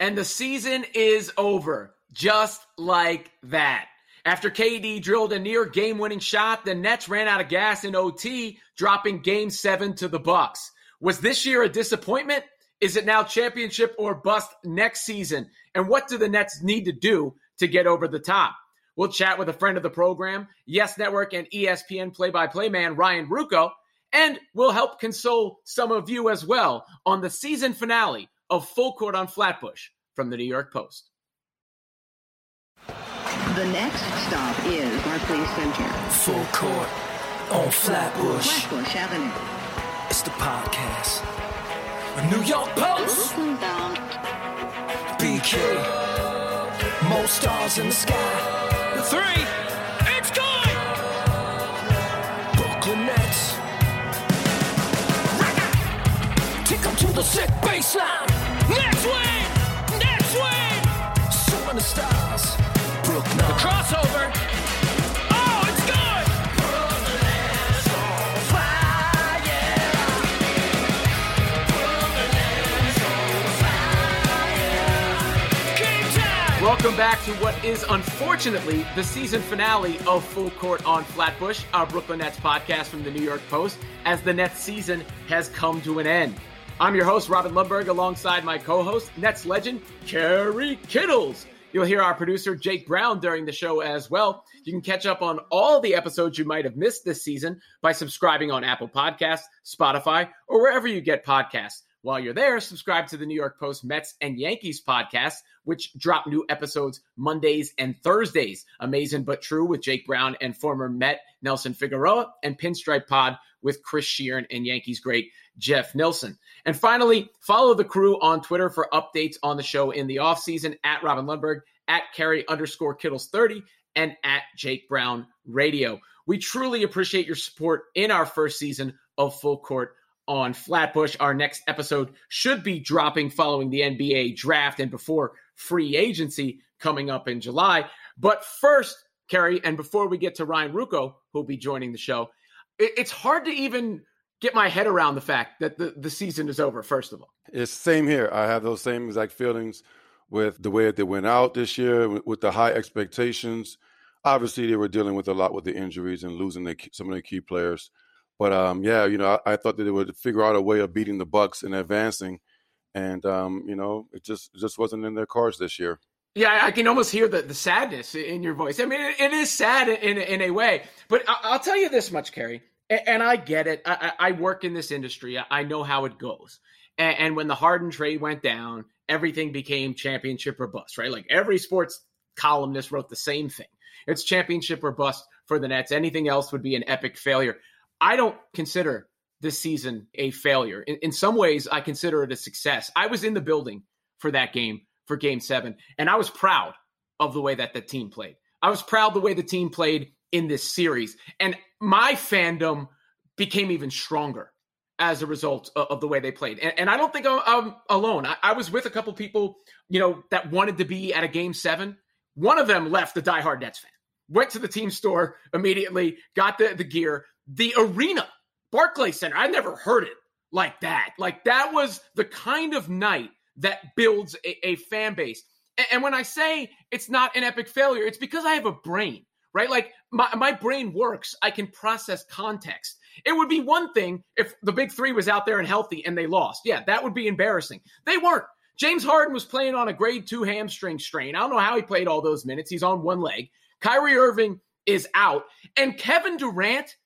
And the season is over, just like that. After KD drilled a near game-winning shot, the Nets ran out of gas in OT, dropping game 7 to the Bucks. Was this year a disappointment? Is it now championship or bust next season? And what do the Nets need to do to get over the top? We'll chat with a friend of the program, Yes Network and ESPN play-by-play man Ryan Ruocco, and we'll help console some of you as well on the season finale of Full Court on Flatbush from the New York Post. The next stop is Barclays Center. Full court on Flatbush. Flatbush Avenue. It's the podcast. A New York Post. Brooklyn bound. BK. More stars in the sky. The three. It's good. Brooklyn Nets. Take them to the sick baseline. Welcome back to what is unfortunately the season finale of Full Court on Flatbush, our Brooklyn Nets podcast from the New York Post, as the Nets season has come to an end. I'm your host, Robin Lundberg, alongside my co host, Nets legend, Kerry Kittles. You'll hear our producer, Jake Brown, during the show as well. You can catch up on all the episodes you might have missed this season by subscribing on Apple Podcasts, Spotify, or wherever you get podcasts. While you're there, subscribe to the New York Post Mets and Yankees podcast, which drop new episodes Mondays and Thursdays. Amazing but True with Jake Brown and former Met Nelson Figueroa, and Pinstripe Pod with Chris Sheeran and Yankees great Jeff Nelson. And finally, follow the crew on Twitter for updates on the show in the offseason at Robin Lundberg, at Kerry underscore Kittles 30, and at Jake Brown Radio. We truly appreciate your support in our first season of Full Court on Flatbush. Our next episode should be dropping following the NBA draft and before free agency coming up in July. But first, Kerry, and before we get to Ryan Ruocco, who'll be joining the show, it's hard to even get my head around the fact that the, the season is over, first of all. It's same here. I have those same exact feelings with the way that they went out this year, with, the high expectations. Obviously, they were dealing with a lot with the injuries and losing their, some of their key players. But um, yeah, you know, I, I, thought that they would figure out a way of beating the Bucks and advancing, and um, you know, it just it just wasn't in their cards this year. Yeah, I can almost hear the, the sadness in your voice. I mean, it, it is sad in, in a way, but I, will tell you this much, Kerry, and, I get it. I, I, work in this industry. I know how it goes. And, and when the Harden trade went down, everything became championship or bust, right? Like every sports columnist wrote the same thing. It's championship or bust for the Nets. Anything else would be an epic failure. I don't consider this season a failure. In, in some ways, I consider it a success. I was in the building for that game, for game seven, and I was proud of the way that the team played. I was proud the way the team played in this series. And my fandom became even stronger as a result of, of the way they played. And, and I don't think I'm, I'm alone. I, I, was with a couple people, you know, that wanted to be at a game seven. One of them left the diehard Nets fan, went to the team store immediately, got the, the gear, the arena, Barclays Center. I never heard it like that. Like that was the kind of night that builds a, a fan base. And, and when I say it's not an epic failure, it's because I have a brain, right? Like my, my brain works. I can process context. It would be one thing if the big three was out there and healthy and they lost. Yeah, that would be embarrassing. They weren't. James Harden was playing on a grade two hamstring strain. I don't know how he played all those minutes. He's on one leg. Kyrie Irving is out. And Kevin Durant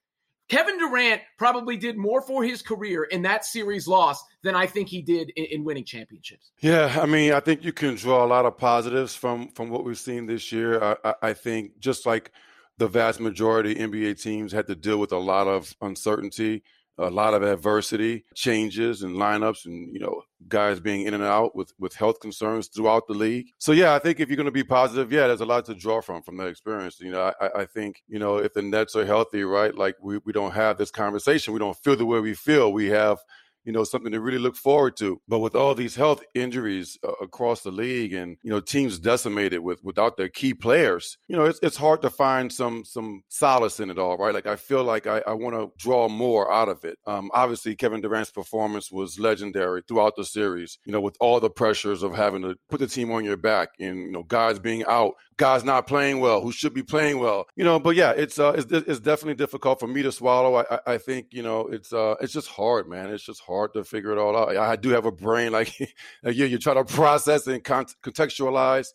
Kevin Durant probably did more for his career in that series loss than I think he did in, in, winning championships. Yeah, I mean, I think you can draw a lot of positives from from what we've seen this year. I, I, I think just like the vast majority NBA teams had to deal with a lot of uncertainty a lot of adversity, changes and lineups, and you know guys being in and out with with health concerns throughout the league. So yeah, I think if you're going to be positive, yeah, there's a lot to draw from from that experience. You know, I, I think you know if the Nets are healthy, right? Like we we don't have this conversation, we don't feel the way we feel. We have you know, something to really look forward to. But with all these health injuries uh, across the league and, you know, teams decimated with without their key players, you know, it's, it's hard to find some some solace in it all, right? Like I feel like I, I want to draw more out of it. Um, obviously, Kevin Durant's performance was legendary throughout the series, you know, with all the pressures of having to put the team on your back and, you know, guys being out, guys not playing well, who should be playing well, you know, but yeah, it's, uh, it's, it's definitely difficult for me to swallow. I, I think, you know, it's, uh, it's just hard, man. It's just hard to figure it all out. I do have a brain like, like you, you try to process and contextualize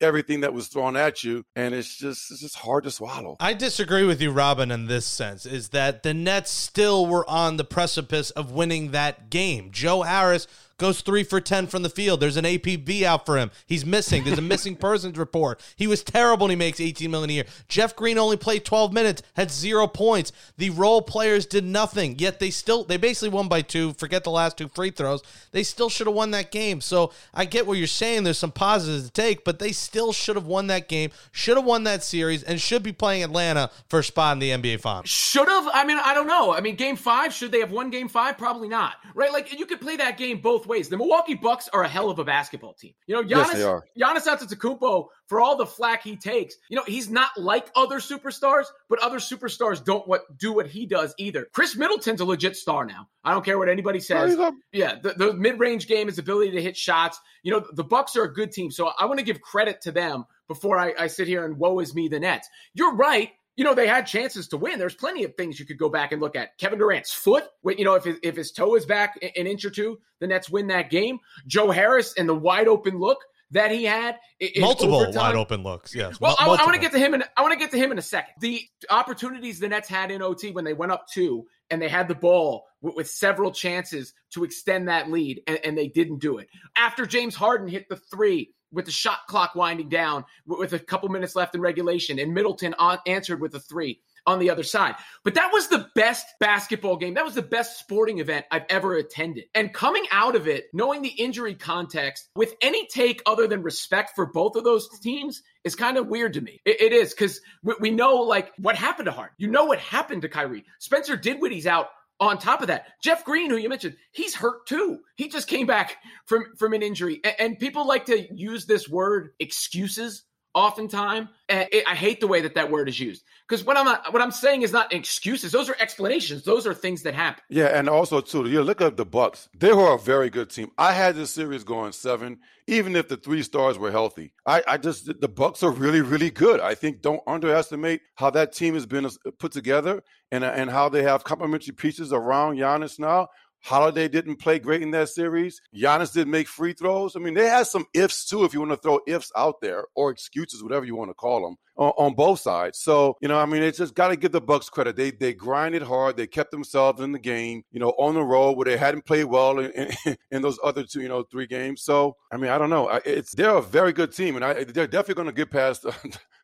everything that was thrown at you and it's just it's just hard to swallow. I disagree with you Robin in this sense is that the Nets still were on the precipice of winning that game. Joe Harris goes three for 10 from the field. There's an APB out for him. He's missing. There's a missing persons report. He was terrible and he makes 18 million a year. Jeff Green only played 12 minutes, had zero points. The role players did nothing, yet they still, they basically won by two. Forget the last two free throws. They still should have won that game. So I get what you're saying. There's some positives to take, but they still should have won that game, should have won that series, and should be playing Atlanta for a spot in the NBA Finals. Should have? I mean, I don't know. I mean, game five, should they have won game five? Probably not. Right? Like, you could play that game both ways. The Milwaukee Bucks are a hell of a basketball team. You know, Giannis, yes, Giannis Antetokounmpo, for all the flack he takes, you know, he's not like other superstars, but other superstars don't what do what he does either. Khris Middleton's a legit star now. I don't care what anybody says. Yeah, the, the mid-range game, his ability to hit shots. You know, the Bucks are a good team, so I want to give credit to them before I, I sit here and woe is me the Nets. You're right you know, they had chances to win. There's plenty of things you could go back and look at. Kevin Durant's foot, you know, if his, if his toe is back an inch or two, the Nets win that game. Joe Harris and the wide open look that he had, multiple wide open looks. Yes. Well, I, I want to get to him, and I want to get to him in a second. The opportunities the Nets had in OT when they went up two and they had the ball with, with several chances to extend that lead, and, and they didn't do it. After James Harden hit the three with the shot clock winding down with a couple minutes left in regulation, and Middleton on, answered with a three on the other side. But that was the best basketball game. That was the best sporting event I've ever attended. And coming out of it, knowing the injury context, with any take other than respect for both of those teams, is kind of weird to me. it, it is because we, we, know like what happened to Hart. You know what happened to Kyrie. Spencer Dinwiddie's out on top of that, Jeff Green, who you mentioned, he's hurt too. He just came back from from an injury, and, and people like to use this word excuses oftentimes. I hate the way that that word is used because what I'm what I'm saying is not excuses; those are explanations. Those are things that happen. Yeah, and also too, you look at the Bucks; they were a very good team. I had this series going seven, even if the three stars were healthy. I, I just the Bucks are really, really good. I think don't underestimate how that team has been uh, put together and uh, and how they have complementary pieces around Giannis now. Holiday didn't play great in that series. Giannis didn't make free throws. I mean, they had some ifs too, if you want to throw ifs out there or excuses, whatever you want to call them, on, on both sides. So, you know, I mean, it's just got to give the Bucks credit. They they grinded hard. They kept themselves in the game, you know, on the road where they hadn't played well in, in, in those other two, you know, three games. So, I mean, I don't know. It's they're a very good team, and I, they're definitely going to get past the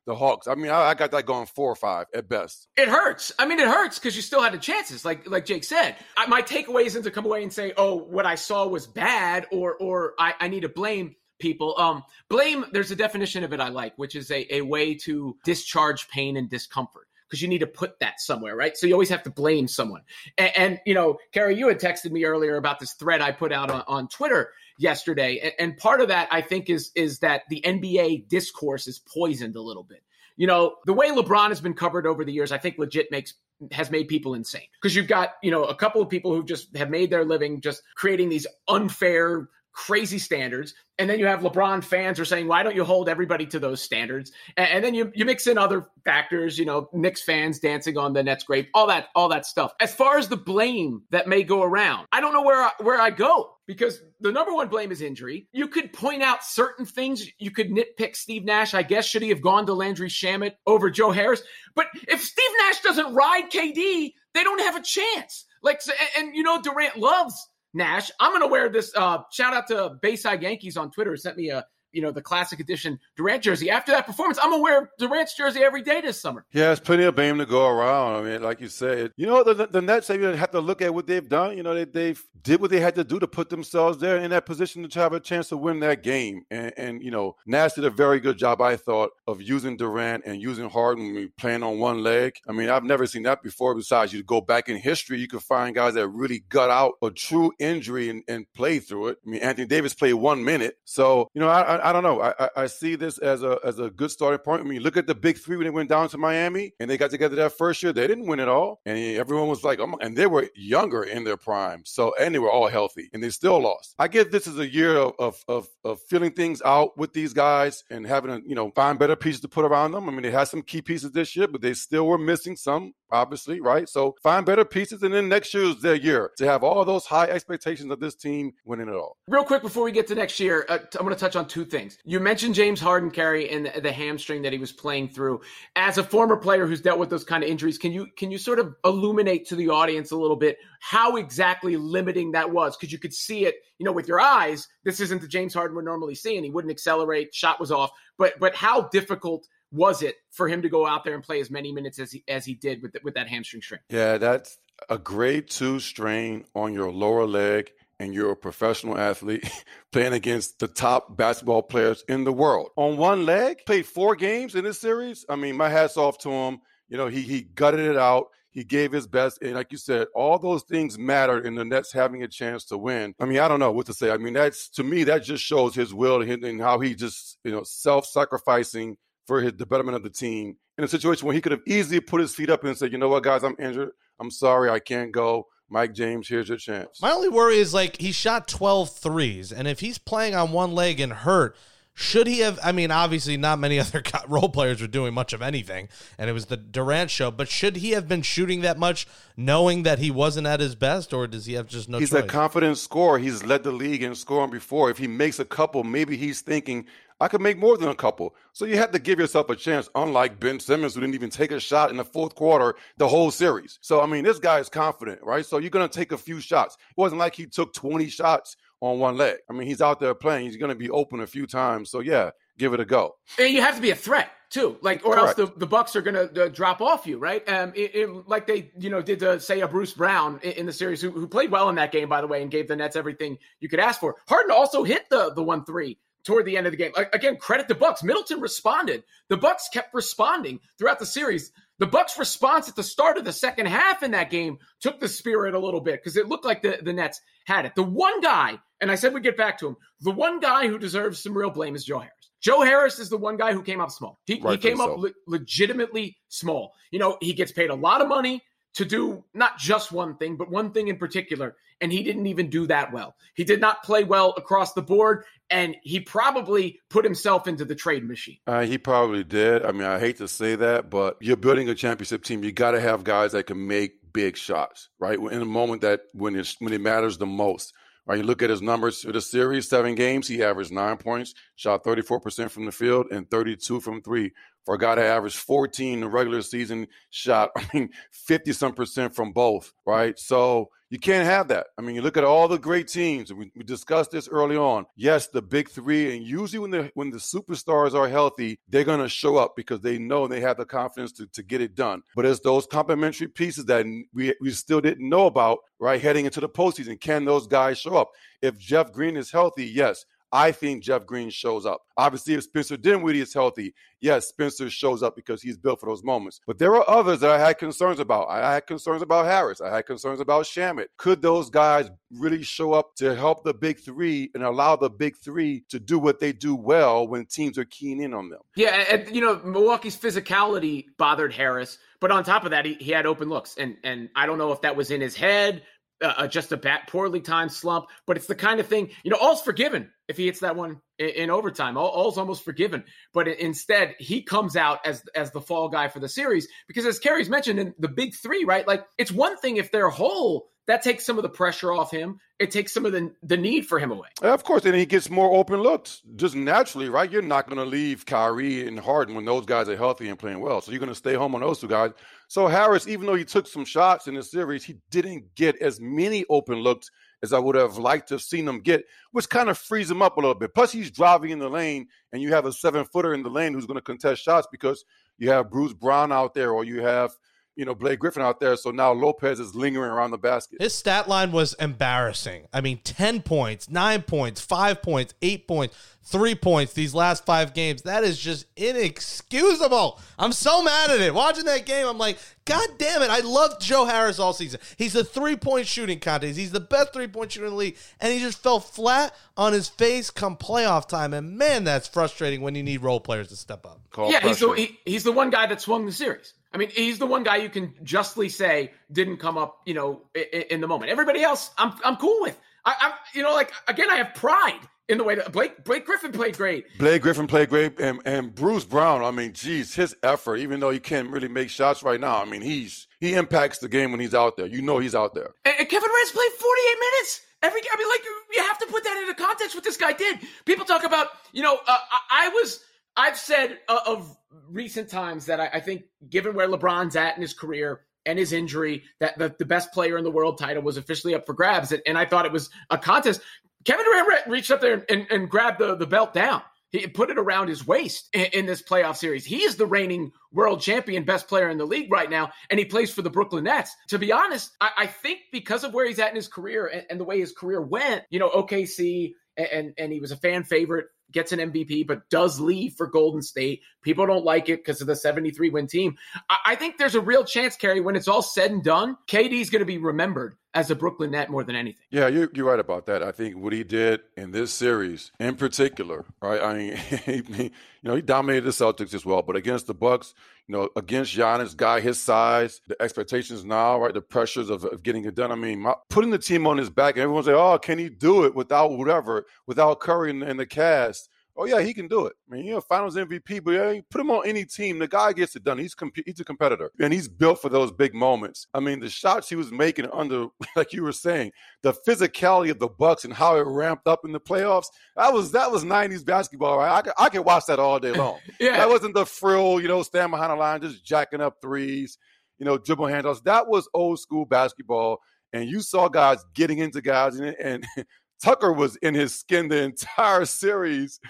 Hawks. I mean, I, I, got that going four or five at best. It hurts. I mean, it hurts because you still had the chances. Like like Jake said, I, my takeaway isn't to come away and say, "Oh, what I saw was bad," or or I, I need to blame people. Um, blame. There's a definition of it I like, which is a, a way to discharge pain and discomfort because you need to put that somewhere, right? So you always have to blame someone. And, and, you know, Kerry, you had texted me earlier about this thread I put out on, on Twitter yesterday, and, part of that I think is is that the NBA discourse is poisoned a little bit. You know, the way LeBron has been covered over the years, I think legit makes has made people insane because you've got you know a couple of people who just have made their living just creating these unfair crazy standards. And then you have LeBron fans are saying, why don't you hold everybody to those standards? And, and, then you, you mix in other factors, you know, Knicks fans dancing on the Nets grave, all that, all that stuff. As far as the blame that may go around, I don't know where I, where I go because the number one blame is injury. You could point out certain things. You could nitpick Steve Nash. I guess should he have gone to Landry Shamet over Joe Harris? But if Steve Nash doesn't ride KD, they don't have a chance. Like, and, and you know, Durant loves Nash. I'm going to wear this. Uh, shout out to Bayside Yankees on Twitter. Sent me a you know, the classic edition Durant jersey. After that performance, I'm gonna wear Durant's jersey every day this summer. Yeah, there's plenty of BAME to go around. I mean, like you said, you know, the, the Nets even have to look at what they've done. You know, they, they've did what they had to do to put themselves there in that position to have a chance to win that game. And, and you know, Nash did a very good job, I thought, of using Durant and using Harden playing on one leg. I mean, I've never seen that before. Besides, you go back in history, you could find guys that really gut out a true injury and, and play through it. I mean, Anthony Davis played one minute, so you know, I I, don't know. I, I see this as a as a good starting point. I mean, look at the big three when they went down to Miami and they got together that first year. They didn't win it all, and everyone was like, oh, and they were younger in their prime, so and they were all healthy, and they still lost. I guess this is a year of of of, of filling things out with these guys and having to you know find better pieces to put around them. I mean, they had some key pieces this year, but they still were missing some, obviously, right? So find better pieces, and then next year is their year to have all those high expectations of this team winning it all. Real quick before we get to next year, uh, I'm going to touch on two things. You mentioned James Harden, Kerry, and the, the hamstring that he was playing through. As a former player who's dealt with those kind of injuries, can you can you sort of illuminate to the audience a little bit how exactly limiting that was? Because you could see it, you know, with your eyes. This isn't the James Harden we're normally seeing. He wouldn't accelerate, shot was off. But but how difficult was it for him to go out there and play as many minutes as he as he did with with that hamstring strain? Yeah, that's a grade two strain on your lower leg and you're a professional athlete playing against the top basketball players in the world. On one leg, played four games in this series. I mean, my hat's off to him. You know, he he gutted it out. He gave his best. And like you said, all those things mattered in the Nets having a chance to win. I mean, I don't know what to say. I mean, that's to me, that just shows his will and how he just, you know, self sacrificing for his, the betterment of the team in a situation where he could have easily put his feet up and said, you know what, guys, I'm injured. I'm sorry, I can't go. Mike James, here's your chance. My only worry is like he shot 12 threes, and if he's playing on one leg and hurt, should he have? I mean, obviously, not many other role players were doing much of anything, and it was the Durant show. But should he have been shooting that much, knowing that he wasn't at his best, or does he have just no? He's choice? a confident scorer. He's led the league in scoring before. If he makes a couple, maybe he's thinking, I could make more than a couple. So you have to give yourself a chance, unlike Ben Simmons, who didn't even take a shot in the fourth quarter the whole series. So, I mean, this guy is confident, right? So you're going to take a few shots. It wasn't like he took 20 shots on one leg. I mean, he's out there playing. He's going to be open a few times. So, yeah, give it a go. And you have to be a threat too, like, or Correct. else the, the Bucks are going to uh, drop off you, right? Um, it, it- like they, you know, did to say a Bruce Brown in, in the series, who, who played well in that game, by the way, and gave the Nets everything you could ask for. Harden also hit the the one three toward the end of the game. Again, credit the Bucks. Middleton responded. The Bucks kept responding throughout the series. The Bucks' response at the start of the second half in that game took the spirit a little bit because it looked like the, the Nets had it. The one guy, and I said we'd get back to him, the one guy who deserves some real blame is Joe Harris. Joe Harris is the one guy who came up small. He, he came up le- legitimately small. You know, he gets paid a lot of money to do not just one thing, but one thing in particular. And he didn't even do that well. He did not play well across the board, and he probably put himself into the trade machine. Uh, he probably did. I mean, I hate to say that, but you're building a championship team. You got to have guys that can make big shots, right? In a moment that when it's when it matters the most. Right, you look at his numbers for the series, seven games, he averaged nine points, shot 34% from the field and 32 from three. For a guy averaged 14 in the regular season, shot, I mean, 50 some percent from both, right? So you can't have that. I mean, you look at all the great teams, we, we discussed this early on. Yes, the big three, and usually when the when the superstars are healthy, they're gonna show up because they know they have the confidence to, to get it done. But it's those complementary pieces that we we still didn't know about, right? Heading into the postseason. Can those guys show up? If Jeff Green is healthy, yes. I think Jeff Green shows up. Obviously, if Spencer Dinwiddie is healthy, yes, Spencer shows up because he's built for those moments. But there are others that I had concerns about. I had concerns about Harris. I had concerns about Shamet. Could those guys really show up to help the big three and allow the big three to do what they do well when teams are keen in on them? Yeah, and you know Milwaukee's physicality bothered Harris, but on top of that, he, he had open looks, and and I don't know if that was in his head, uh, uh, just a bat, poorly timed slump, but it's the kind of thing you know. All's forgiven if he hits that one in, in overtime. All, all's almost forgiven, but instead he comes out as as the fall guy for the series because as Kerry's mentioned in the big three, right? Like it's one thing if they're whole. That takes some of the pressure off him. It takes some of the the need for him away. Of course, and he gets more open looks just naturally, right? You're not going to leave Kyrie and Harden when those guys are healthy and playing well. So you're going to stay home on those two guys. So Harris, even though he took some shots in the series, he didn't get as many open looks as I would have liked to have seen him get, which kind of frees him up a little bit. Plus, he's driving in the lane, and you have a seven footer in the lane who's going to contest shots because you have Bruce Brown out there, or you have you know, Blake Griffin out there. So now Lopez is lingering around the basket. His stat line was embarrassing. I mean, 10 points, nine points, five points, eight points, three points these last five games. That is just inexcusable. I'm so mad at it. Watching that game, I'm like, God damn it. I loved Joe Harris all season. He's a three point shooting contest. He's the best three point shooter in the league. And he just fell flat on his face come playoff time. And man, that's frustrating when you need role players to step up. Call yeah, he's the, he, he's the one guy that swung the series. I mean, he's the one guy you can justly say didn't come up, you know, in, in the moment. Everybody else, I'm I'm cool with. I, am you know, like again, I have pride in the way that Blake Blake Griffin played great. Blake Griffin played great, and and Bruce Brown. I mean, geez, his effort, even though he can't really make shots right now. I mean, he's he impacts the game when he's out there. You know, he's out there. And, and Kevin Durant's played 48 minutes. Every, I mean, like you, you have to put that into context. What this guy did. People talk about, you know, uh, I, I was I've said uh, of recent times that I, I, think, given where LeBron's at in his career and his injury, that the, the best player in the world title was officially up for grabs. And, and I thought it was a contest. Kevin Durant reached up there and, and grabbed the, the belt down. He put it around his waist in, in, this playoff series. He is the reigning world champion, best player in the league right now, and he plays for the Brooklyn Nets. To be honest, I, I think because of where he's at in his career and, and, the way his career went, you know, OKC and and he was a fan favorite gets an MVP, but does leave for Golden State. People don't like it because of the 73 win team. I, I think there's a real chance, Kerry, when it's all said and done, KD is going to be remembered as a Brooklyn Net more than anything. Yeah, you're, you're right about that. I think what he did in this series, in particular, right? I mean, he, you know, he dominated the Celtics as well, but against the Bucks, you know, against Giannis, guy his size, the expectations now, right? The pressures of, of getting it done. I mean, my, putting the team on his back, and everyone's like, "Oh, can he do it without whatever, without Curry and, and the cast?" Oh yeah, he can do it. I mean, you know, Finals MVP, but yeah, put him on any team. The guy gets it done. He's comp- he's a competitor, and he's built for those big moments. I mean, the shots he was making under, like you were saying, the physicality of the Bucks and how it ramped up in the playoffs. That was that was '90s basketball. Right? I could, I could watch that all day long. yeah, that wasn't the frill, you know, stand behind the line just jacking up threes, you know, dribble handoffs. That was old school basketball, and you saw guys getting into guys, and, and Tucker was in his skin the entire series.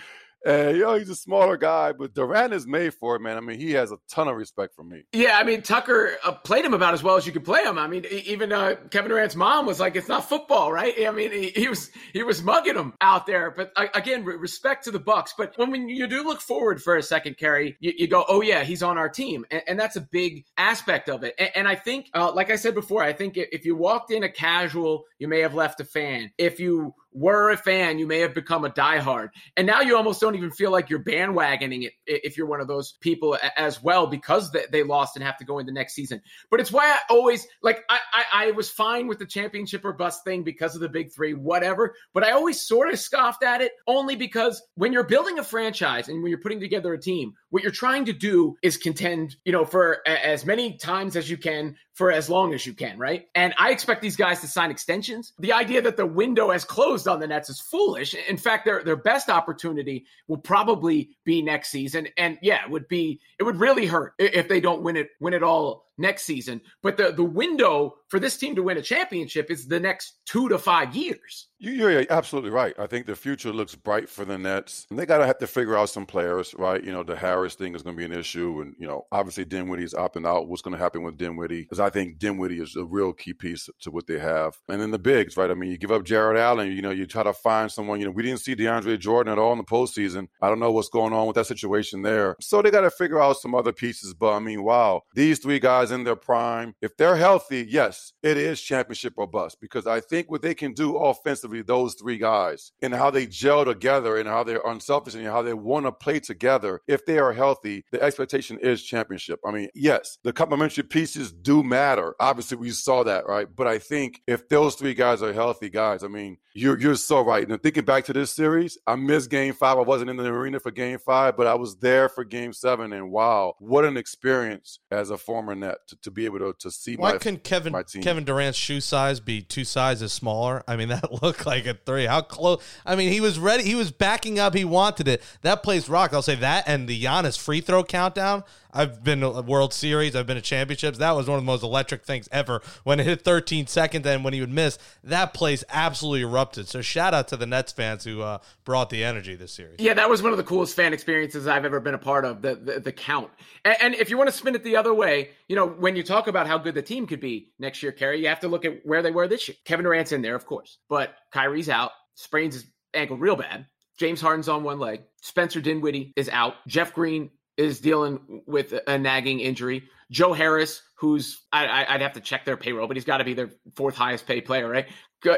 And you know, he's a smaller guy, but Durant is made for it, man. I mean, he has a ton of respect for me. Yeah, I mean, Tucker uh, played him about as well as you could play him. I mean, even uh, Kevin Durant's mom was like, "It's not football, right?" I mean, he, he was he was mugging him out there. But uh, again, respect to the Bucks. But when, when you do look forward for a second, Kerry, you, you go, "Oh yeah, he's on our team," and, and that's a big aspect of it. And, and I think, uh, like I said before, I think if you walked in a casual, you may have left a fan. If you were a fan, you may have become a diehard. And now you almost don't even feel like you're bandwagoning it if you're one of those people as well because they lost and have to go in the next season. But it's why I always like I, I, I was fine with the championship or bust thing because of the big three, whatever. But I always sort of scoffed at it only because when you're building a franchise and when you're putting together a team, what you're trying to do is contend, you know, for as many times as you can for as long as you can, right? And I expect these guys to sign extensions. The idea that the window has closed on the Nets is foolish. In fact, their their best opportunity will probably be next season. And yeah, it would be it would really hurt if they don't win it win it all next season. But the the window for this team to win a championship is the next two to five years. You're absolutely right. I think the future looks bright for the Nets. And they got to have to figure out some players, right? You know, the Harris thing is going to be an issue. And, you know, obviously Dinwiddie's opting out. What's going to happen with Dinwiddie? Because I think Dinwiddie is a real key piece to what they have. And then the bigs, right? I mean, you give up Jarrett Allen, you know, you try to find someone. You know, we didn't see DeAndre Jordan at all in the postseason. I don't know what's going on with that situation there. So they got to figure out some other pieces. But I mean, wow, these three guys in their prime, if they're healthy, yes, it is championship or bust. Because I think what they can do offensively, those three guys, and how they gel together and how they're unselfish and how they want to play together, if they are healthy, the expectation is championship. I mean, yes, the complementary pieces do matter. Obviously, we saw that, right? But I think if those three guys are healthy guys, I mean, you're you're so right. And thinking back to this series, I missed game five. I wasn't in the arena for game five, but I was there for game seven. And wow, what an experience as a former net. That to, to be able to, to see Why my couldn't Kevin my team. Kevin Durant's shoe size be two sizes smaller? I mean, that looked like a three. How close? I mean, he was ready. He was backing up. He wanted it. That plays rock. I'll say that. And the Giannis free throw countdown. I've been to World Series. I've been to championships. That was one of the most electric things ever. When it hit 13 seconds and when he would miss, that place absolutely erupted. So shout out to the Nets fans who uh, brought the energy this series. Yeah, that was one of the coolest fan experiences I've ever been a part of. The the, the count, and, and if you want to spin it the other way, you know, when you talk about how good the team could be next year, Kerry, you have to look at where they were this year. Kevin Durant's in there, of course, but Kyrie's out, sprains his ankle real bad. James Harden's on one leg. Spencer Dinwiddie is out. Jeff Green is dealing with a nagging injury. Joe Harris, who's I, would have to check their payroll, but he's got to be their fourth highest paid player, right?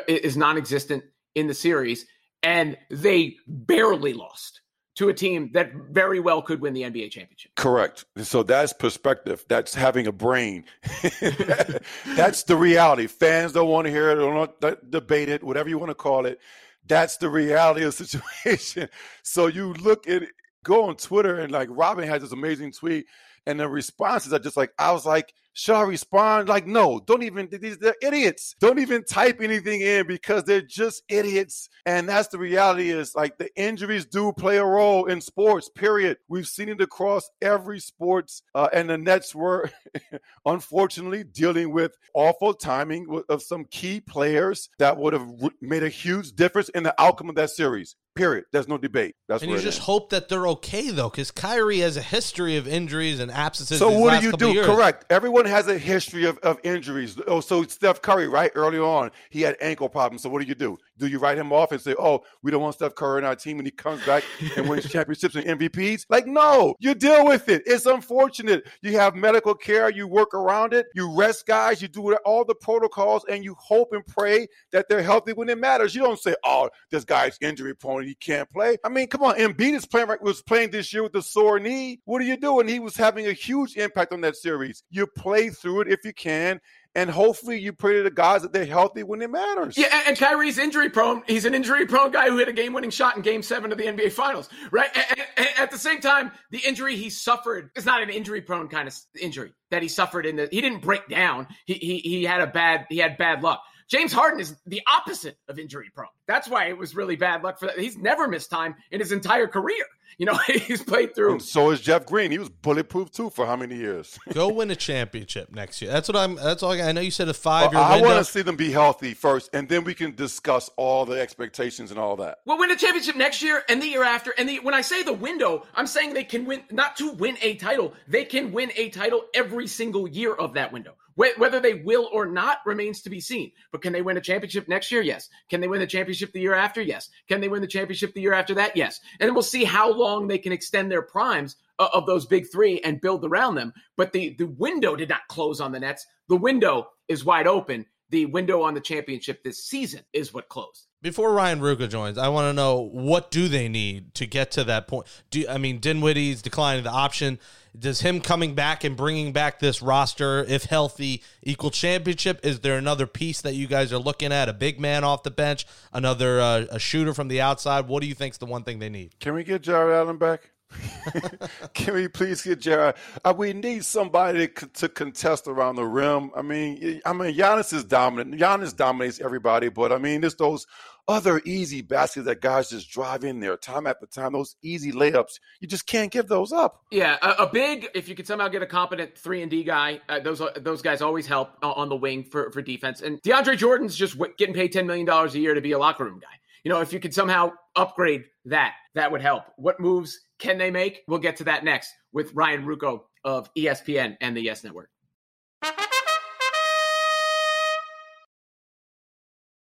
Is non-existent in the series, and they barely lost to a team that very well could win the NBA championship. Correct. So that's perspective. That's having a brain. that's the reality. Fans don't want to hear it, don't want to debate it, whatever you want to call it. That's the reality of the situation. So you look at go on Twitter and like Robin has this amazing tweet, and the responses are just like I was like, should I respond? Like, no, don't even. These they're idiots. Don't even type anything in because they're just idiots. And that's the reality. Is like the injuries do play a role in sports. Period. We've seen it across every sports, uh, and the Nets were unfortunately dealing with awful timing of some key players that would have made a huge difference in the outcome of that series. Period. There's no debate. That's and you just is. hope that they're okay though, because Kyrie has a history of injuries and absences. So what do you do? Correct. Everyone has a history of, of injuries. Oh, so Steph Curry, right? Early on, he had ankle problems. So what do you do? Do you write him off and say, "Oh, we don't want Steph Curry in our team," when he comes back and wins championships and MVPs? Like, no, you deal with it. It's unfortunate. You have medical care. You work around it. You rest guys. You do all the protocols, and you hope and pray that they're healthy when it matters. You don't say, "Oh, this guy's injury prone. He can't play." I mean, come on. Embiid is playing was playing this year with a sore knee. What are you doing? He was having a huge impact on that series. You play through it if you can and hopefully you pray to the guys that they're healthy when it matters. Yeah, and, Kyrie's injury prone. He's an injury prone guy who hit a game winning shot in game seven of the NBA Finals, right? And, and, at the same time, the injury he suffered is not an injury prone kind of injury that he suffered in the, he didn't break down. He, he, he had a bad, he had bad luck. James Harden is the opposite of injury prone. That's why it was really bad luck for that. He's never missed time in his entire career. You know, he's played through. And so is Jeff Green. He was bulletproof too for how many years? Go win a championship next year. That's what I'm. That's all. I, I know you said a five year. Well, I want to see them be healthy first, and then we can discuss all the expectations and all that. We'll win a championship next year and the year after. And the, when I say the window, I'm saying they can win not to win a title. They can win a title every single year of that window. Whether they will or not remains to be seen. But can they win a championship next year? Yes. Can they win the championship the year after? Yes. Can they win the championship the year after that? Yes. And we'll see how long they can extend their primes of those big three and build around them. But the, the window did not close on the Nets. The window is wide open. The window on the championship this season is what closed. Before Ryan Ruocco joins, I want to know what do they need to get to that point? Do I mean Dinwiddie's declining the option? Does him coming back and bringing back this roster, if healthy, equal championship? Is there another piece that you guys are looking at? A big man off the bench, another uh, a shooter from the outside? What do you think is the one thing they need? Can we get Jarrett Allen back? Can we please get Jarrett? Uh, we need somebody to, to, contest around the rim. I mean, I mean, Giannis is dominant. Giannis dominates everybody, but I mean, it's those other easy baskets that guys just drive in there time after time. Those easy layups, you just can't give those up. Yeah, a, a big. If you could somehow get a competent three and D guy, uh, those those guys always help on the wing for for defense. And DeAndre Jordan's just getting paid ten million dollars a year to be a locker room guy. You know, if you could somehow upgrade that, that would help. What moves can they make? We'll get to that next with Ryan Ruocco of ESPN and the Yes Network.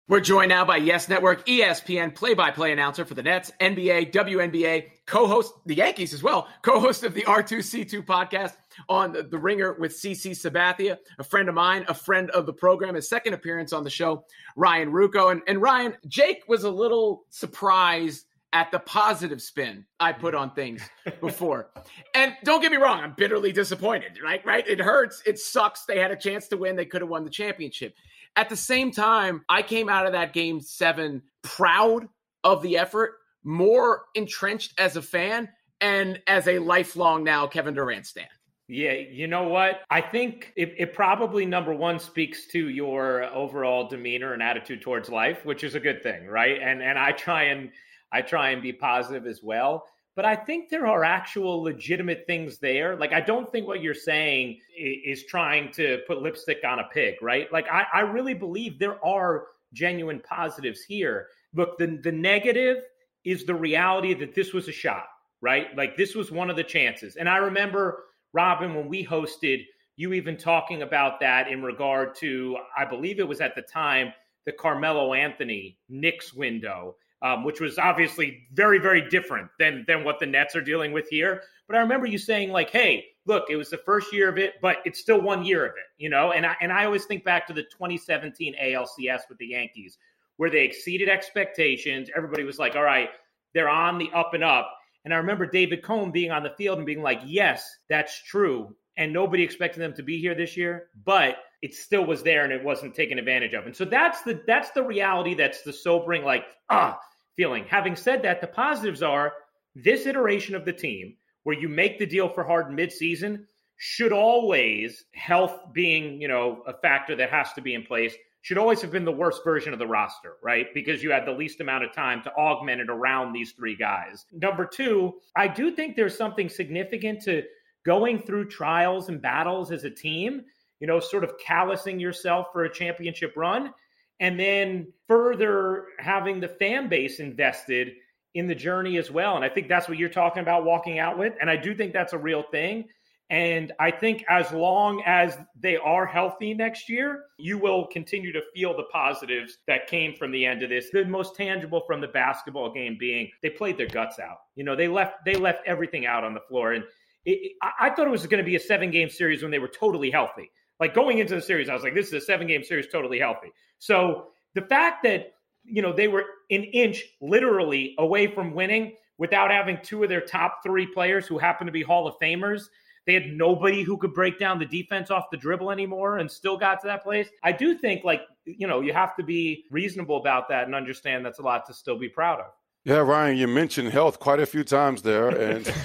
We're joined now by Yes Network, ESPN play-by-play announcer for the Nets, NBA, WNBA, co-host the Yankees as well, co-host of the R2C2 podcast on the, Ringer with CC Sabathia, a friend of mine, a friend of the program, his second appearance on the show, Ryan Ruocco. And, and Ryan, Jake was a little surprised at the positive spin I put on things before. and don't get me wrong, I'm bitterly disappointed, right? Right? It hurts. It sucks. They had a chance to win. They could have won the championship. At the same time, I came out of that game seven proud of the effort, more entrenched as a fan and as a lifelong now Kevin Durant stan. Yeah, you know what? I think it, it, probably number one speaks to your overall demeanor and attitude towards life, which is a good thing, right? And and I try and I try and be positive as well. But I think there are actual legitimate things there. Like I don't think what you're saying is, trying to put lipstick on a pig, right? Like I, I really believe there are genuine positives here. Look, the the negative is the reality that this was a shot, right? Like this was one of the chances. And I remember Robin, when we hosted, you even talking about that in regard to, I believe it was at the time, the Carmelo Anthony Knicks window, um, which was obviously very, very different than than what the Nets are dealing with here. But I remember you saying like, "Hey, look, it was the first year of it, but it's still one year of it," you know. And I and I always think back to the 2017 ALCS with the Yankees, where they exceeded expectations. Everybody was like, "All right, they're on the up and up." And I remember David Cone being on the field and being like, yes, that's true. And nobody expected them to be here this year, but it still was there and it wasn't taken advantage of. And so that's the that's the reality, that's the sobering, like, ah, feeling. Having said that, the positives are this iteration of the team where you make the deal for Harden midseason should always health being, you know, a factor that has to be in place should always have been the worst version of the roster, right? Because you had the least amount of time to augment it around these three guys. Number two, I do think there's something significant to going through trials and battles as a team, you know, sort of callousing yourself for a championship run, and then further having the fan base invested in the journey as well. And I think that's what you're talking about walking out with. And I do think that's a real thing. And I think as long as they are healthy next year, you will continue to feel the positives that came from the end of this. The most tangible from the basketball game being they played their guts out. You know, they left they left everything out on the floor. And it, I thought it was going to be a seven game series when they were totally healthy. Like going into the series, I was like, this is a seven game series, totally healthy. So the fact that you know they were an inch literally away from winning without having two of their top three players who happen to be Hall of Famers they had nobody who could break down the defense off the dribble anymore and still got to that place. I do think, like, you know, you have to be reasonable about that and understand that's a lot to still be proud of. Yeah, Ryan, you mentioned health quite a few times there, and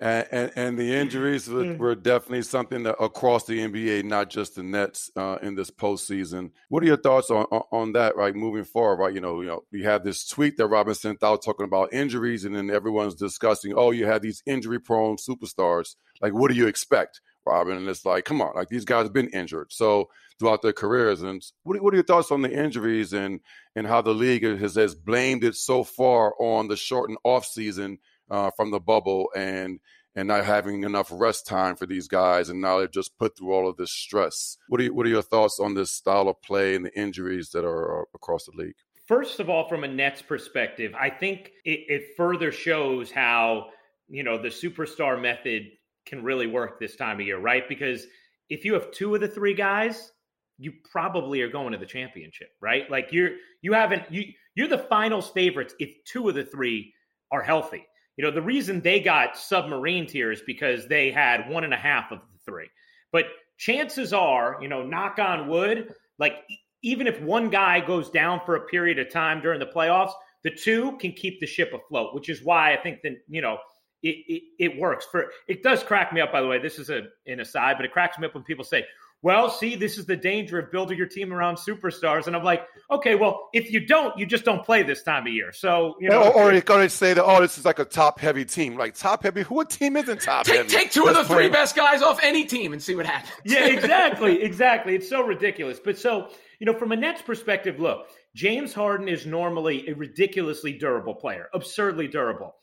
and, and, and, the injuries were, were, definitely something that across the NBA, not just the Nets uh, in this postseason. What are your thoughts on, on, on that? Right, moving forward, right? You know, you know, we have this tweet that Robin sent out talking about injuries, and then everyone's discussing, oh, you have these injury-prone superstars. Like, what do you expect? Robin, and it's like, come on, like these guys have been injured so throughout their careers. And what, what are your thoughts on the injuries and and how the league has, has blamed it so far on the shortened off season uh, from the bubble and and not having enough rest time for these guys, and now they've just put through all of this stress. What are you, what are your thoughts on this style of play and the injuries that are, are across the league? First of all, from a Nets perspective, I think it, it further shows how you know the superstar method can really work this time of year, right? Because if you have two of the three guys, you probably are going to the championship, right? Like you're you haven't you you're the finals favorites if two of the three are healthy. You know, the reason they got submarined here is because they had one and a half of the three. But chances are, you know, knock on wood, like even if one guy goes down for a period of time during the playoffs, the two can keep the ship afloat, which is why I think that, you know, it, it, it works for it does crack me up by the way this is a an aside but it cracks me up when people say well see this is the danger of building your team around superstars. And i'm like okay well if you don't you just don't play this time of year. So you know or, or you're going to say that oh this is like a top heavy team. Like top heavy who a team isn't top take, heavy take 2 of the three best guys off any team and see what happens. Yeah exactly exactly. It's so ridiculous. But so you know from a nets perspective look james harden is normally a ridiculously durable player absurdly durable.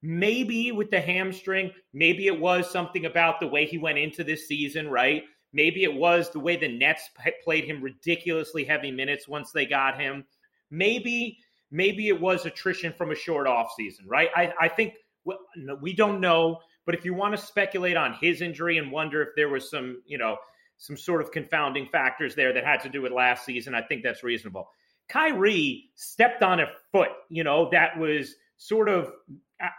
Maybe with the hamstring, maybe it was something about the way he went into this season, right? Maybe it was the way the Nets played him ridiculously heavy minutes once they got him. Maybe, maybe it was attrition from a short off season, right? I, I think we don't know, but if you want to speculate on his injury and wonder if there was some, you know, some sort of confounding factors there that had to do with last season, I think that's reasonable. Kyrie stepped on a foot, you know, that was sort of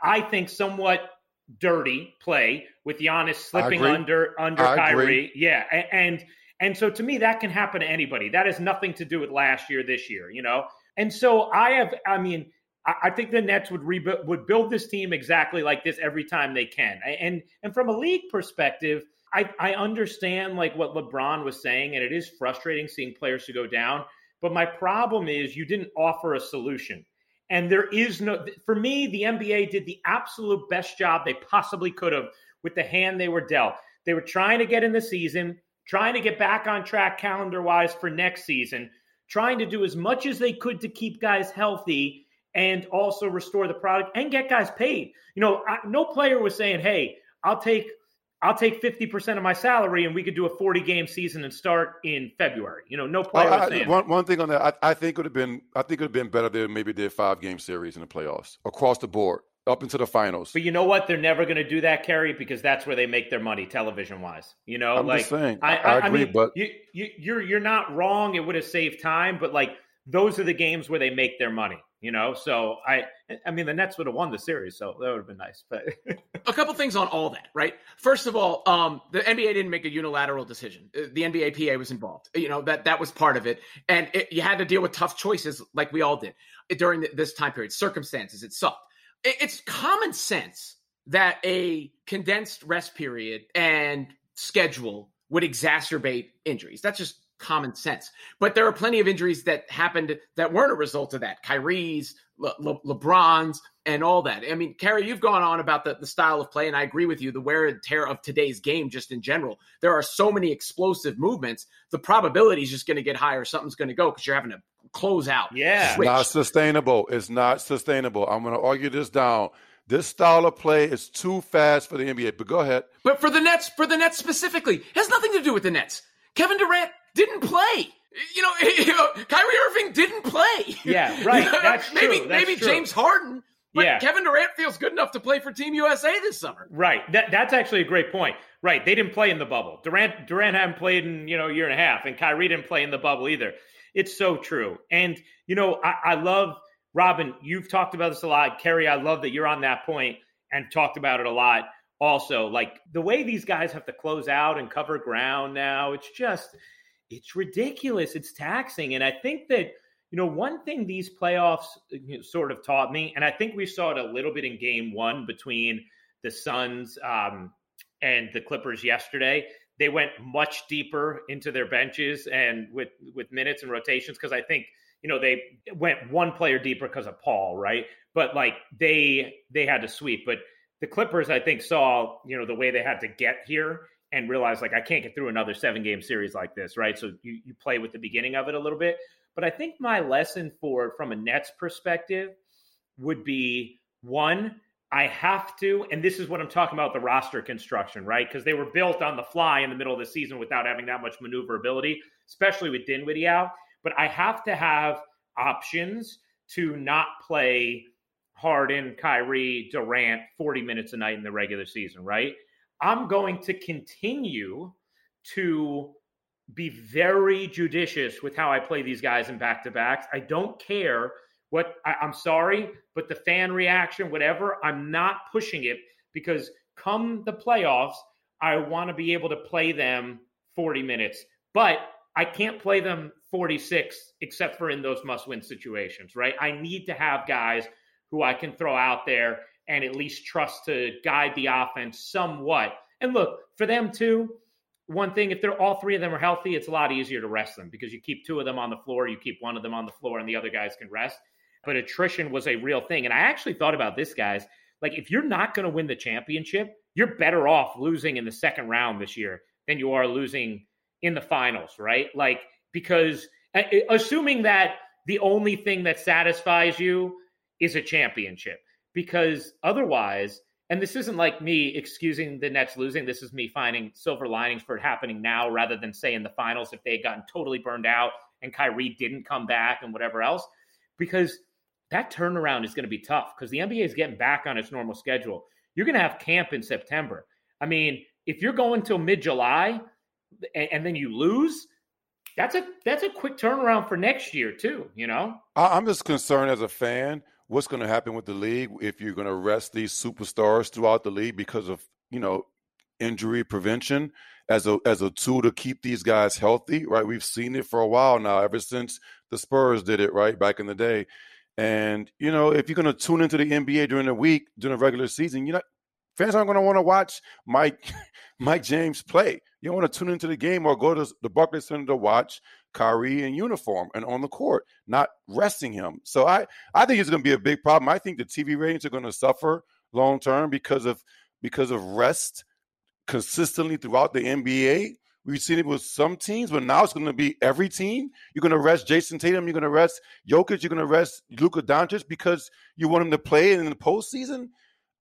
I think, somewhat dirty play with Giannis slipping under under I Kyrie. Agree. Yeah, and and so to me that can happen to anybody. That has nothing to do with last year, this year, you know. And so I have, I mean, I think the Nets would rebuild would build this team exactly like this every time they can. And and from a league perspective, I, I understand like what LeBron was saying, and it is frustrating seeing players to go down. But my problem is you didn't offer a solution. And there is no, for me, the NBA did the absolute best job they possibly could have with the hand they were dealt. They were trying to get in the season, trying to get back on track calendar wise for next season, trying to do as much as they could to keep guys healthy and also restore the product and get guys paid. You know, I, no player was saying, "Hey, I'll take I'll take 50% of my salary and we could do a 40 game season and start in February. You know, no player I, I, one, one, thing on that, I, I think it would have been, I think it would have been better than maybe did five game series in the playoffs across the board up into the finals. But you know what? They're never going to do that, Kerry, because that's where they make their money, television wise. You know, I'm like saying, I, I, I agree, mean, but you, you, you're you're not wrong. It would have saved time, but like those are the games where they make their money you know? So i i mean the nets would have won the series so that would have been nice but a couple things on all that right? First of all um the nba didn't make a unilateral decision. Uh, the nba pa was involved. You know that that was part of it. And it, you had to deal with tough choices like we all did during this time period. Circumstances it sucked. It, it's common sense that a condensed rest period and schedule would exacerbate injuries. That's just common sense. But there are plenty of injuries that happened that weren't a result of that. Kyrie's, Le- Le- LeBron's, and all that. I mean, Kerry, you've gone on about the, the style of play, and I agree with you. The wear and tear of today's game, just in general, there are so many explosive movements. The probability is just going to get higher. Something's going to go because you're having to close out. Yeah, it's not sustainable. It's not sustainable. I'm going to argue this down. This style of play is too fast for the NBA. But go ahead. But for the Nets, for the Nets specifically, has nothing to do with the Nets. Kevin Durant didn't play. You know, you know, Kyrie Irving didn't play. Yeah, right. That's maybe true. That's maybe true. James Harden. But Yeah. Kevin Durant feels good enough to play for Team USA this summer. Right. That, that's actually a great point. Right. They didn't play in the bubble. Durant Durant hadn't played in you know a year and a half, and Kyrie didn't play in the bubble either. It's so true. And you know, I, I love Robin. You've talked about this a lot, Kerry. I love that you're on that point and talked about it a lot. Also, like the way these guys have to close out and cover ground now, it's just it's ridiculous. It's taxing, and I think that you know one thing these playoffs sort of taught me, and I think we saw it a little bit in Game One between the Suns um, and the Clippers yesterday. They went much deeper into their benches and with with minutes and rotations because I think you know they went one player deeper because of Paul, right? But like they they had to sweep, but the Clippers I think saw you know the way they had to get here and realize like I can't get through another seven game series like this, right? So you you play with the beginning of it a little bit. But I think my lesson for from a Nets perspective would be one, I have to, and this is what I'm talking about the roster construction, right? Because they were built on the fly in the middle of the season without having that much maneuverability, especially with Dinwiddie out. But I have to have options to not play Harden, Kyrie, Durant 40 minutes a night in the regular season, right? I'm going to continue to be very judicious with how I play these guys in back to backs. I don't care what I, I'm sorry, but the fan reaction, whatever, I'm not pushing it because come the playoffs, I want to be able to play them 40 minutes, but I can't play them 46 except for in those must win situations, right? I need to have guys who I can throw out there and at least trust to guide the offense somewhat. And look, for them too, one thing, if they're all three of them are healthy, it's a lot easier to rest them because you keep two of them on the floor, you keep one of them on the floor, and the other guys can rest. But attrition was a real thing. And I actually thought about this, guys. Like, if you're not going to win the championship, you're better off losing in the second round this year than you are losing in the finals, right? Like, because assuming that the only thing that satisfies you is a championship, because otherwise, and this isn't like me excusing the Nets losing. This is me finding silver linings for it happening now rather than say in the finals if they had gotten totally burned out and Kyrie didn't come back and whatever else. Because that turnaround is going to be tough because the NBA is getting back on its normal schedule. You're going to have camp in September. I mean, if you're going till mid July and, and then you lose, that's a that's a quick turnaround for next year too. You know, I'm just concerned as a fan what's going to happen with the league if you're going to rest these superstars throughout the league because of you know injury prevention as a as a tool to keep these guys healthy right we've seen it for a while now ever since the spurs did it right back in the day and you know if you're going to tune into the nba during the week during the regular season you're not Fans aren't going to want to watch Mike Mike James play. You don't want to tune into the game or go to the Barclays Center to watch Kyrie in uniform and on the court, not resting him. So I, I think it's going to be a big problem. I think the TV ratings are going to suffer long term because of because of rest consistently throughout the NBA. We've seen it with some teams, but now it's going to be every team. You're going to rest Jayson Tatum. You're going to rest Jokic. You're going to rest Luka Doncic because you want him to play in the postseason.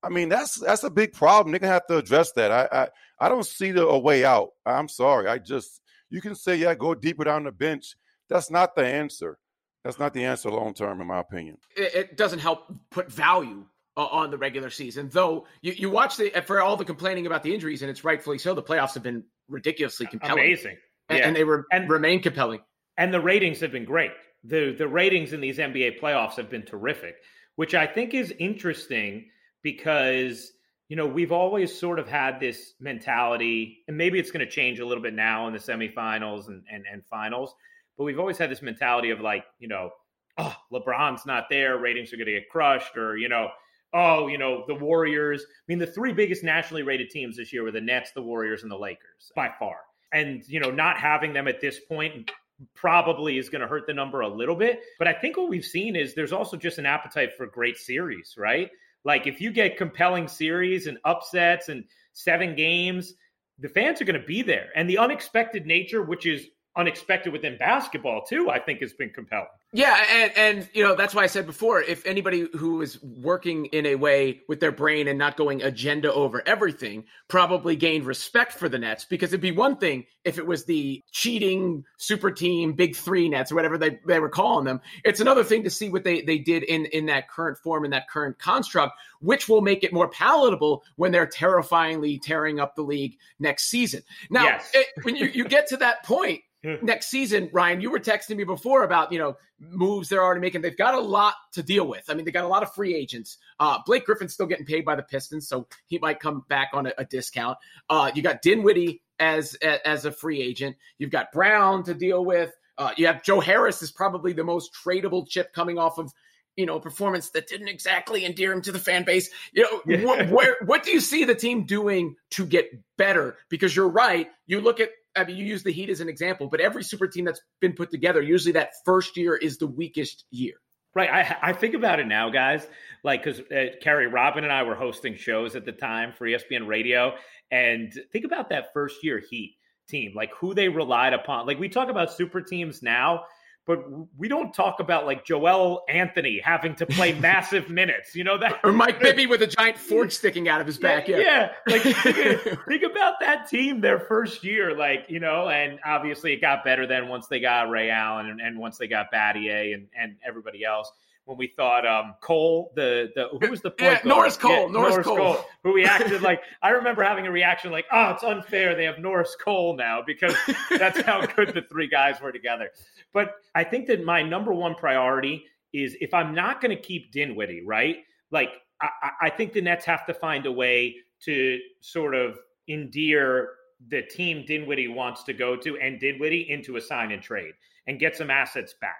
I mean, that's that's a big problem. They're gonna have to address that. I I, I don't see the, a way out. I'm sorry. I just you can say yeah, go deeper down the bench. That's not the answer. That's not the answer long term, in my opinion. It, it doesn't help put value uh, on the regular season. Though you, you watch the for all the complaining about the injuries, and it's rightfully so. The playoffs have been ridiculously compelling, amazing, and, yeah. and they were and, remain compelling. And the ratings have been great. the The ratings in these NBA playoffs have been terrific, which I think is interesting because you know we've always sort of had this mentality, and maybe it's going to change a little bit now in the semifinals and, and and finals, but we've always had this mentality of like you know, oh LeBron's not there, ratings are going to get crushed, or you know. Oh, you know, the Warriors. I mean, the three biggest nationally rated teams this year were the Nets, the Warriors, and the Lakers by far. And, you know, not having them at this point probably is going to hurt the number a little bit. But I think what we've seen is there's also just an appetite for great series, right? Like if you get compelling series and upsets and seven games, the fans are going to be there. And the unexpected nature, which is unexpected within basketball too, I think has been compelling. Yeah, and and you know that's why I said before, if anybody who is working in a way with their brain and not going agenda over everything, probably gained respect for the Nets because it'd be one thing if it was the cheating super team, big three Nets or whatever they, they were calling them. It's another thing to see what they they did in in that current form in that current construct, which will make it more palatable when they're terrifyingly tearing up the league next season. Now, yes. it, when you you get to that point next season, Ryan, you were texting me before about you know moves they're already making. They've got a lot to deal with. I mean, they got a lot of free agents. Uh, Blake Griffin's still getting paid by the Pistons, so he might come back on a, a discount. Uh, you got Dinwiddie as as a free agent. You've got Brown to deal with. Uh, you have Joe Harris is probably the most tradable chip coming off of you know, a performance that didn't exactly endear him to the fan base. You know, yeah. wh- where what do you see the team doing to get better? Because you're right. You look at I mean, you use the Heat as an example, but every super team that's been put together, usually that first year is the weakest year. Right. I, I think about it now, guys. Like, because uh, Kerry, Robin, and I were hosting shows at the time for ESPN Radio, and think about that first year Heat team, like who they relied upon. Like we talk about super teams now, but we don't talk about like Joel Anthony having to play massive minutes. You know that, or Mike Bibby with a giant fork sticking out of his back. Yeah, yeah. like think, think, about that team their first year, like you know, and obviously it got better then once they got Ray Allen and, and once they got Battier and and everybody else when we thought um, Cole, the the who was the point yeah, Norris Cole, yeah, Norris, Norris Cole. Cole, who we acted like. I remember having a reaction like, "Oh, it's unfair. They have Norris Cole now because that's how good the three guys were together." But I think that my number one priority is if I'm not going to keep Dinwiddie, right? Like I, I think the Nets have to find a way to sort of endear the team Dinwiddie wants to go to and Dinwiddie into a sign and trade and get some assets back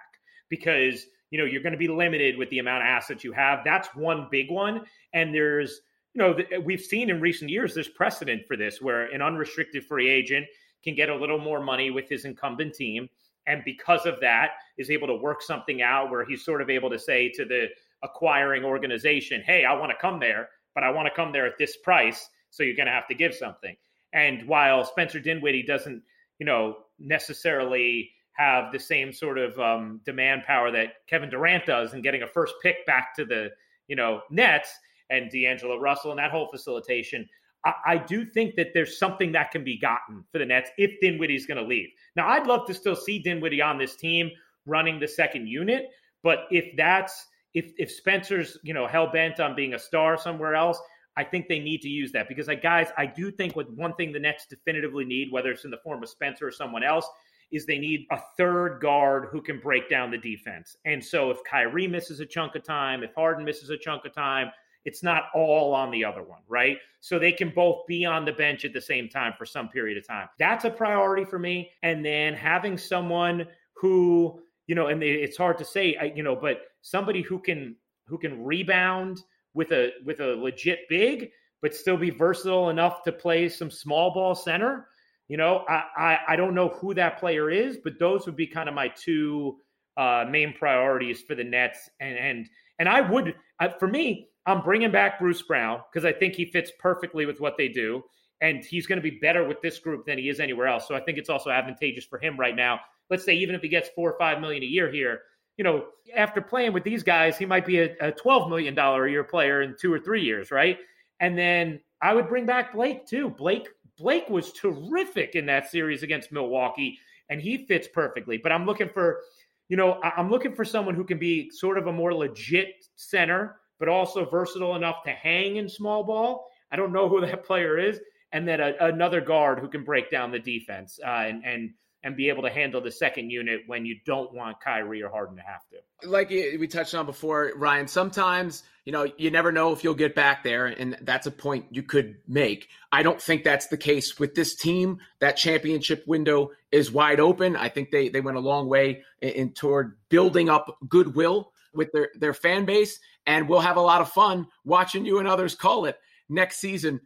because you know you're going to be limited with the amount of assets you have. That's one big one. And there's you know we've seen in recent years there's precedent for this where an unrestricted free agent can get a little more money with his incumbent team. And because of that is able to work something out where he's sort of able to say to the acquiring organization hey i want to come there but i want to come there at this price so you're going to have to give something. And while spencer dinwiddie doesn't you know necessarily have the same sort of um, demand power that Kevin Durant does in getting a first pick back to the you know Nets and D'Angelo Russell and that whole facilitation. I, I do think that there's something that can be gotten for the Nets if Dinwiddie's going to leave. Now, I'd love to still see Dinwiddie on this team running the second unit, but if that's if if Spencer's you know hell bent on being a star somewhere else, I think they need to use that because, like, guys, I do think with one thing the Nets definitively need, whether it's in the form of Spencer or someone else, is they need a third guard who can break down the defense. And so if Kyrie misses a chunk of time, if Harden misses a chunk of time, it's not all on the other one, right? So they can both be on the bench at the same time for some period of time. That's a priority for me. And then having someone who, you know, and it's hard to say, you know, but somebody who can who can rebound with a with a legit big but still be versatile enough to play some small ball center. You know, I, I, I don't know who that player is, but those would be kind of my two uh, main priorities for the Nets. And and and I would, uh, for me, I'm bringing back Bruce Brown because I think he fits perfectly with what they do, and he's going to be better with this group than he is anywhere else. So I think it's also advantageous for him right now. Let's say even if he gets four or five million a year here, you know, after playing with these guys, he might be a, a $12 million a year player in two or three years, right? And then I would bring back Blake too. Blake Blake was terrific in that series against Milwaukee, and he fits perfectly. But I'm looking for, you know, I'm looking for someone who can be sort of a more legit center, but also versatile enough to hang in small ball. I don't know who that player is, and then a, another guard who can break down the defense uh, and and and be able to handle the second unit when you don't want Kyrie or Harden to have to. Like we touched on before, Ryan, sometimes, you know, you never know if you'll get back there, and that's a point you could make. I don't think that's the case with this team. That championship window is wide open. I think they, they went a long way in, in toward building up goodwill with their, their fan base, and we'll have a lot of fun watching you and others call it next season.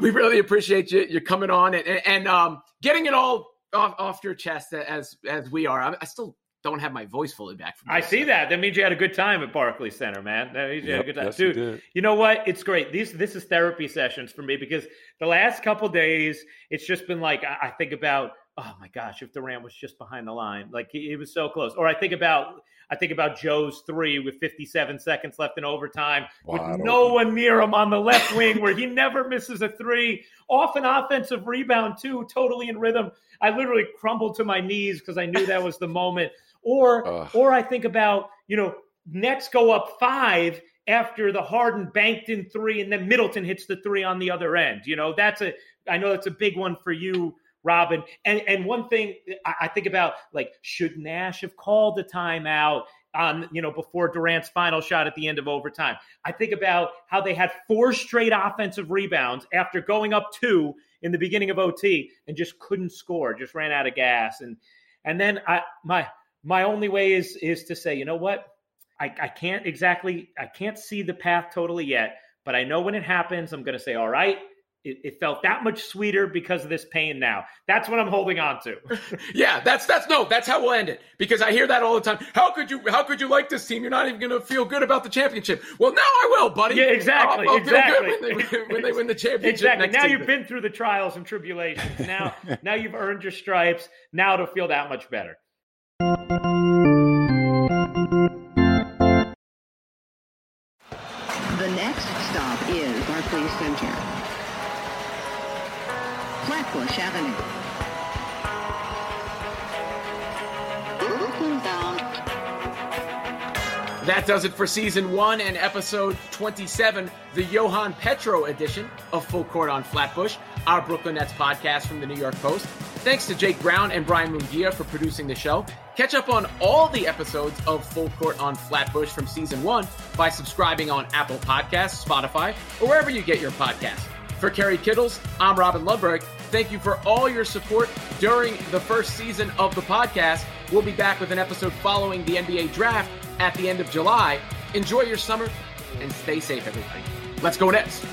We really appreciate you, you coming on and, and um, getting it all off, off your chest as as we are. I, I still don't have my voice fully back. From I see that. That means you had a good time at Barclays Center, man. That means you yep, had a good time, yes, dude. You know what? It's great. These this is therapy sessions for me because the last couple days it's just been like I, I think about oh my gosh, if Durant was just behind the line, like he, he, was so close. Or I think about I think about Joe's three with 57 seconds left in overtime with no one near him on the left wing where he never misses a three. Off an offensive rebound too, totally in rhythm. I literally crumbled to my knees because I knew that was the moment. Or or I think about you know Nets go up five after the Harden banked in three, and then Middleton hits the three on the other end. You know that's a I know that's a big one for you Robin. And and one thing I, think about, like, should Nash have called the timeout on, you know, before Durant's final shot at the end of overtime? I think about how they had four straight offensive rebounds after going up two in the beginning of OT and just couldn't score, just ran out of gas. And and then I my my only way is is to say, you know what? I, I can't exactly I can't see the path totally yet, but I know when it happens, I'm gonna say, all right, it, it, felt that much sweeter because of this pain now. That's what I'm holding on to. yeah, that's that's no, that's how we'll end it. Because I hear that all the time. How could you how could you like this team? You're not even gonna feel good about the championship. Well now I will, buddy. Yeah, exactly. I'll, I'll exactly. When they, when they, win the championship. Exactly. now season. you've been through the trials and tribulations. Now now you've earned your stripes. Now it'll feel that much better. The next stop is Barclays Center. Flatbush Avenue. That does it for season one and episode 27, the Johan Petro edition of Full Court on Flatbush, our Brooklyn Nets podcast from the New York Post. Thanks to Jake Brown and Brian Mungia for producing the show. Catch up on all the episodes of Full Court on Flatbush from season one by subscribing on Apple Podcasts, Spotify, or wherever you get your podcasts. For Kerry Kittles, I'm Robin Lundberg. Thank you for all your support during the first season of the podcast. We'll be back with an episode following the NBA draft at the end of July. Enjoy your summer and stay safe, everybody. Let's go Nets.